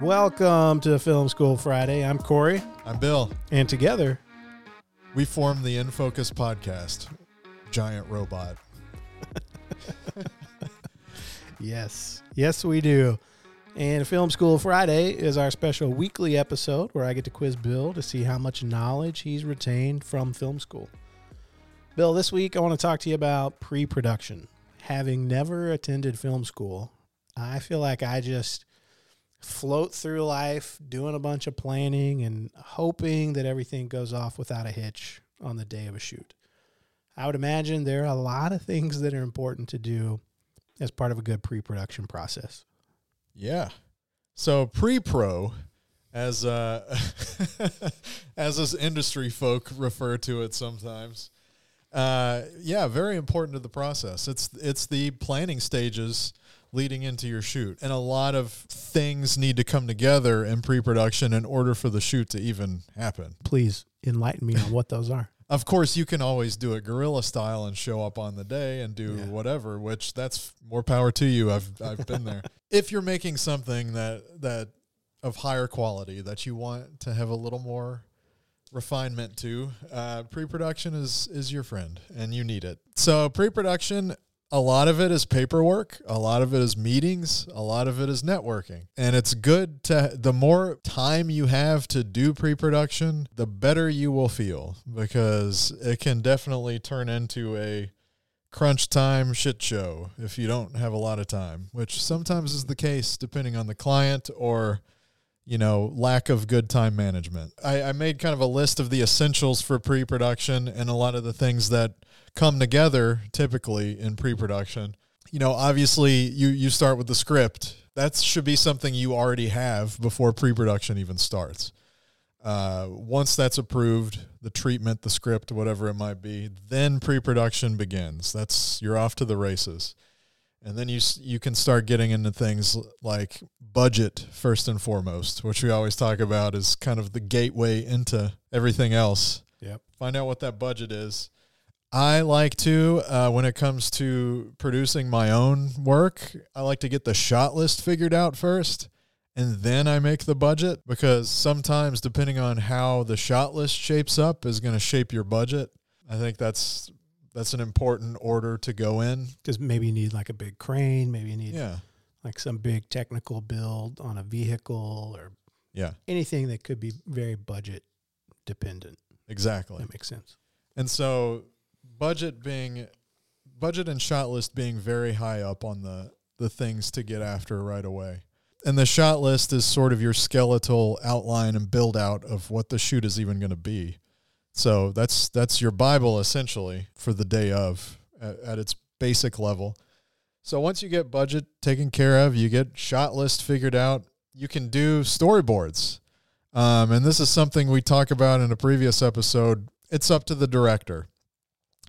Welcome to Film School Friday. I'm Corey, I'm Bill. and together, We formed the In Focus podcast. Giant robot. Yes, yes, we do. And Film School Friday is our special weekly episode where I get to quiz Bill to see how much knowledge he's retained from film school. Bill, this week I want to talk to you about pre production. Having never attended film school, I feel like I just float through life doing a bunch of planning and hoping that everything goes off without a hitch on the day of a shoot. I would imagine there are a lot of things that are important to do as part of a good pre production process. Yeah. So pre-pro, as uh, as us industry folk refer to it sometimes. Uh, yeah, very important to the process. It's it's the planning stages leading into your shoot, and a lot of things need to come together in pre-production in order for the shoot to even happen. Please enlighten me on what those are. Of course, you can always do it guerrilla style and show up on the day and do Yeah. whatever, which that's more power to you. I've I've been there. if you're making something that that of higher quality that you want to have a little more refinement to, uh, pre-production is is your friend, and you need it. So pre-production. A lot of it is paperwork, a lot of it is meetings, a lot of it is networking. And it's good to the more time you have to do pre-production, the better you will feel because it can definitely turn into a crunch time shit show if you don't have a lot of time, which sometimes is the case depending on the client or you know, lack of good time management. I, I made kind of a list of the essentials for pre production and a lot of the things that come together typically in pre production. You know, obviously you, you start with the script. That should be something you already have before pre production even starts. Uh, once that's approved, the treatment, the script, whatever it might be, then pre production begins. That's you're off to the races and then you you can start getting into things like budget first and foremost, which we always talk about is kind of the gateway into everything else. Yep. Find out what that budget is. I like to uh, when it comes to producing my own work. I like to get the shot list figured out first, and then I make the budget because sometimes depending on how the shot list shapes up is going to shape your budget. I think that's that's an important order to go in. Because maybe you need like a big crane, maybe you need Yeah. like some big technical build on a vehicle or Yeah, anything that could be very budget dependent. exactly. That makes sense. And so budget being budget and shot list being very high up on the the things to get after right away. And the shot list is sort of your skeletal outline and build out of what the shoot is even going to be. So that's that's your bible essentially for the day of at, at its basic level. So once you get budget taken care of, you get shot list figured out, you can do storyboards. Um, and this is something we talk about in a previous episode. It's up to the director.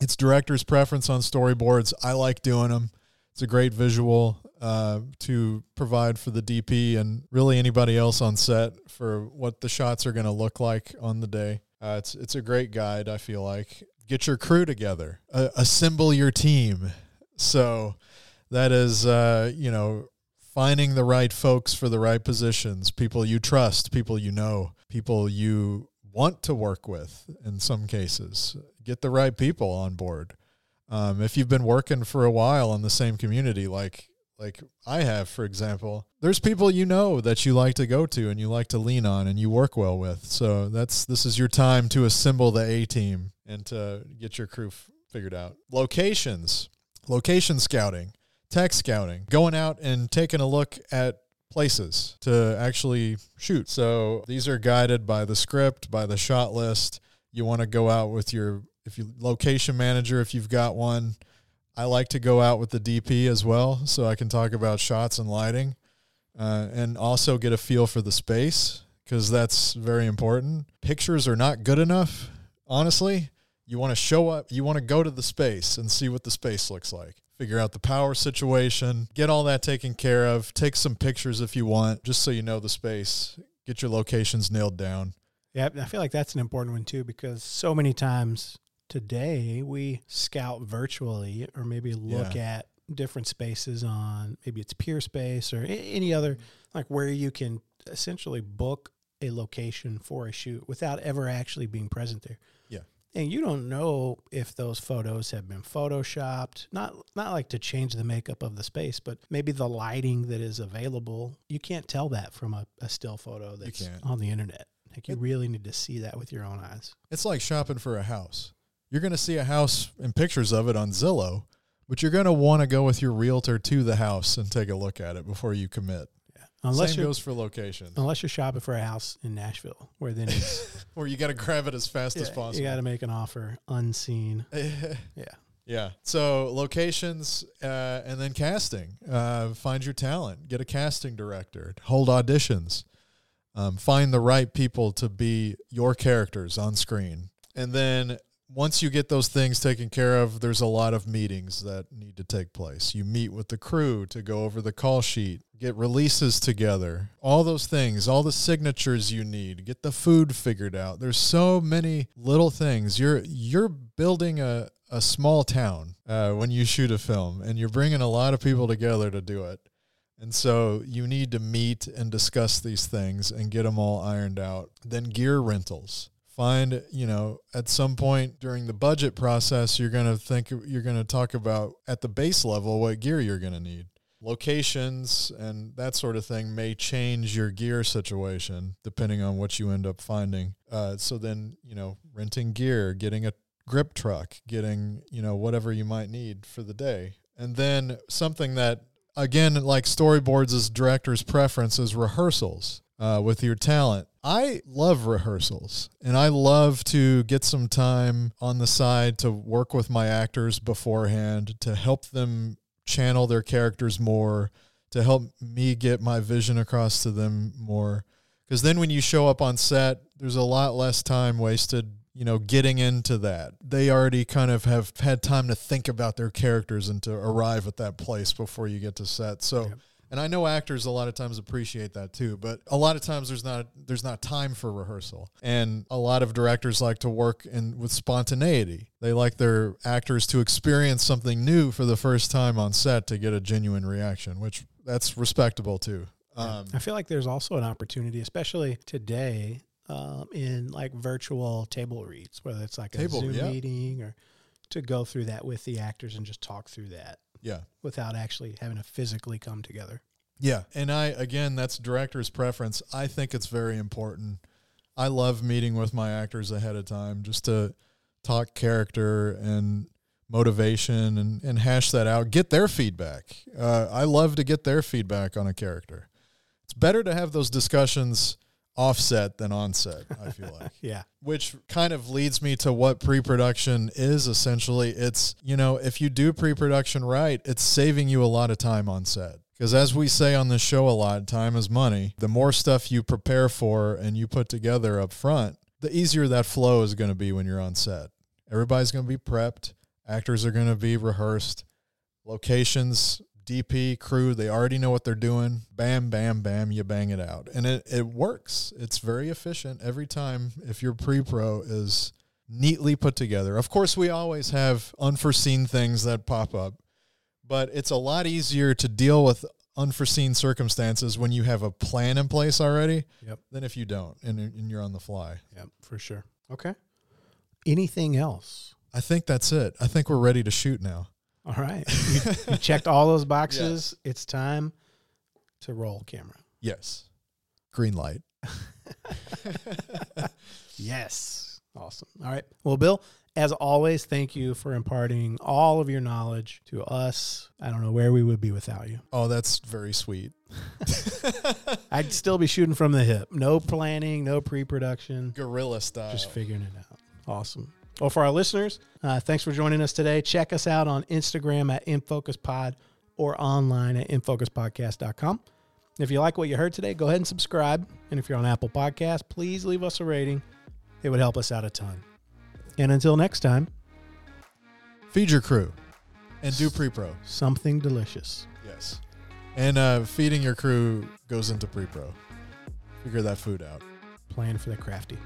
It's director's preference on storyboards. I like doing them. It's a great visual uh, to provide for the DP and really anybody else on set for what the shots are going to look like on the day. Uh, it's it's a great guide. I feel like get your crew together, uh, assemble your team. So that is uh, you know finding the right folks for the right positions, people you trust, people you know, people you want to work with in some cases. Get the right people on board. Um, if you've been working for a while in the same community, like like I have, for example, there's people you know that you like to go to and you like to lean on and you work well with. So that's this is your time to assemble the A team and to get your crew f- figured out. Locations, location scouting, tech scouting, going out and taking a look at places to actually shoot. So these are guided by the script, by the shot list. You want to go out with your if you location manager if you've got one. I like to go out with the DP as well, so I can talk about shots and lighting, uh, and also get a feel for the space because that's very important. Pictures are not good enough, honestly. You want to show up, you want to go to the space and see what the space looks like. figure out the power situation, get all that taken care of, take some pictures if you want, just so you know the space, get your locations nailed down. Yeah, I feel like that's an important one too because so many times today we scout virtually or maybe look Yeah. at different spaces on maybe it's Peerspace or any other like where you can essentially book a location for a shoot without ever actually being present there. Yeah. And you don't know if those photos have been photoshopped, not not like to change the makeup of the space, but maybe the lighting that is available. You can't tell that from a, a still photo that's on the internet. Like you It- really need to see that with your own eyes. It's like shopping for a house. You're going to see a house and pictures of it on Zillow, but you're going to want to go with your realtor to the house and take a look at it before you commit. Unless Same goes for locations, unless you're shopping for a house in Nashville, where then it's, where you got to grab it as fast as possible. you got to make an offer unseen. Yeah. Yeah. So locations uh, and then casting. Uh, find your talent. Get a casting director. Hold auditions. Um, find the right people to be your characters on screen. And then once you get those things taken care of, there's a lot of meetings that need to take place. You meet with the crew to go over the call sheet, get releases together, all those things, all the signatures you need, get the food figured out. There's so many little things. You're you're building a a small town uh, when you shoot a film, and you're bringing a lot of people together to do it. And so you need to meet and discuss these things and get them all ironed out. Then gear rentals. Find, you know, at some point during the budget process, you're going to think, you're going to talk about at the base level what gear you're going to need. Locations and that sort of thing may change your gear situation depending on what you end up finding. Uh, so then, you know, renting gear, getting a grip truck, getting, you know, whatever you might need for the day. And then something that again, like storyboards as director's preference is rehearsals uh, with your talent. I love rehearsals and I love to get some time on the side to work with my actors beforehand to help them channel their characters more, to help me get my vision across to them more. Because then when you show up on set, there's a lot less time wasted you know, getting into that. They already kind of have had time to think about their characters and to arrive at that place before you get to set. So. And I know actors a lot of times appreciate that too, but a lot of times there's not there's not time for rehearsal. And a lot of directors like to work in with spontaneity. They like their actors to experience something new for the first time on set to get a genuine reaction, which that's respectable too. Um, I feel like there's also an opportunity, especially today, um, in like virtual table reads, whether it's like Table, a Zoom yeah. meeting or to go through that with the actors and just talk through that yeah. without actually having to physically come together. Yeah, and I again, that's director's preference. I think it's very important. I love meeting with my actors ahead of time just to talk character and motivation and, and hash that out. Get their feedback. Uh, I love to get their feedback on a character. It's better to have those discussions offset than onset. I feel like. Yeah. which kind of leads me to what pre-production is essentially. It's you know if you do pre-production right it's saving you a lot of time on set. Because as we say on this show a lot time is money. The more stuff you prepare for and you put together up front the easier that flow is going to be when you're on set. Everybody's going to be prepped. Actors are going to be rehearsed. Locations DP crew, they already know what they're doing. Bam, bam, bam, you bang it out. And it, it works. It's very efficient every time if your pre pro is neatly put together. Of course, we always have unforeseen things that pop up, but it's a lot easier to deal with unforeseen circumstances when you have a plan in place already Yep. than if you don't and, and you're on the fly. Yep. For sure. Okay. Anything else? I think that's it. I think we're ready to shoot now. All right. You, you checked all those boxes. It's time to roll camera. Yes. Green light. Yes. Awesome. All right. Well, Bill, as always, thank you for imparting all of your knowledge to us. I don't know where we would be without you. Oh, that's very sweet. I'd still be shooting from the hip. No planning, no pre production, Guerrilla style. just figuring it out. Awesome. Well, for our listeners, uh, thanks for joining us today. Check us out on Instagram at InFocusPod or online at InFocusPodcast.com. If you like what you heard today, go ahead and subscribe. And if you're on Apple Podcasts, please leave us a rating. It would help us out a ton. And until next time, Feed your crew and do pre-pro. Something delicious. Yes, and uh, feeding your crew goes into pre-pro. Figure that food out. Plan for the crafty.